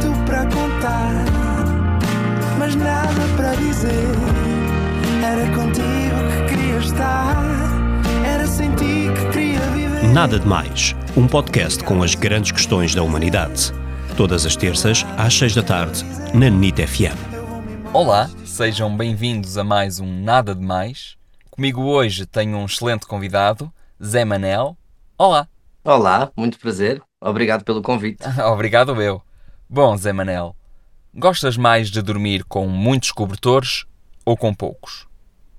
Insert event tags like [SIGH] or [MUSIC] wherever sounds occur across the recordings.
tanto para contar, mas nada para dizer. Era contigo que queria estar, era sem ti que queria viver. Nada de Mais, um podcast com as grandes questões da humanidade. Todas as terças, às seis da tarde, na NIT FM. Olá, sejam bem-vindos a mais um Nada de Mais. Comigo hoje tenho um excelente convidado, Zé Manel. Olá. Olá, muito prazer. Obrigado pelo convite. [LAUGHS] Obrigado eu. Bom, Zé Manel, gostas mais de dormir com muitos cobertores ou com poucos?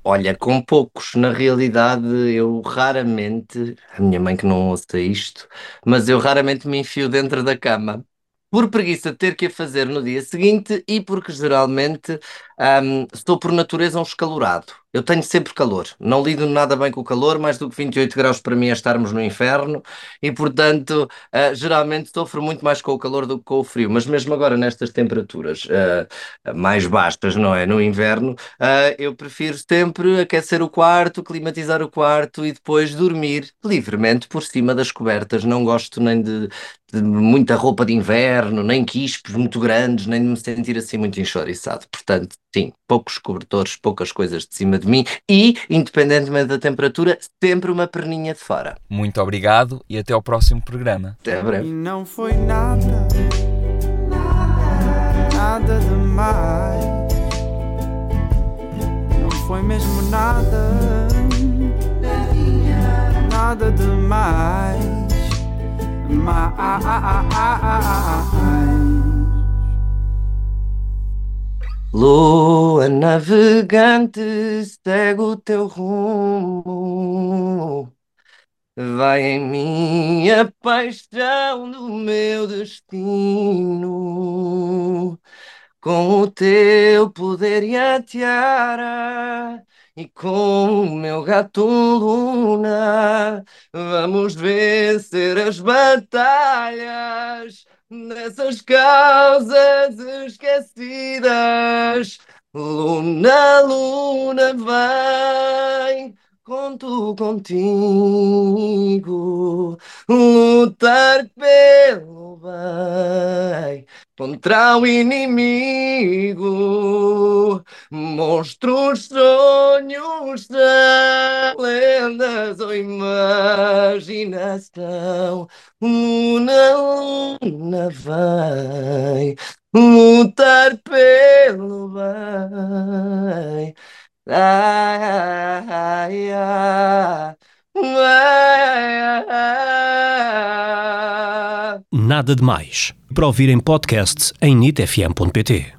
Olha, com poucos, na realidade, eu raramente, a minha mãe que não ouça isto, mas eu raramente me enfio dentro da cama. Por preguiça de ter que a fazer no dia seguinte e porque geralmente hum, sou por natureza um escalorado. Eu tenho sempre calor. Não lido nada bem com o calor, mais do que 28 graus para mim é estarmos no inferno e, portanto, uh, geralmente sofro muito mais com o calor do que com o frio. Mas mesmo agora, nestas temperaturas uh, mais baixas, não é? No inverno, uh, eu prefiro sempre aquecer o quarto, climatizar o quarto e depois dormir livremente por cima das cobertas. Não gosto nem de, de muita roupa de inverno, nem quispos muito grandes, nem de me sentir assim muito enxoriçado. Portanto, sim, poucos cobertores, poucas coisas de cima de mim e, independentemente da temperatura, sempre uma perninha de fora. Muito obrigado e até ao próximo programa. Até breve. E não foi nada, nada demais. Não foi mesmo nada, nada demais. Mais. Lua navegante, segue o teu rumo. Vai em mim a paixão do meu destino. Com o teu poder e a tiara, e com o meu gato Luna, vamos vencer as batalhas nessas causas esquecidas. Luna, Luna, vem, conto contigo, lutar pelo bem contra o inimigo. Monstros, sonhos, lendas ou imaginação. Luna, Luna, vai lutar pelo bem. Ai, ai, ai. Nada de Mais. Para ouvir em podcast em nitfm.pt.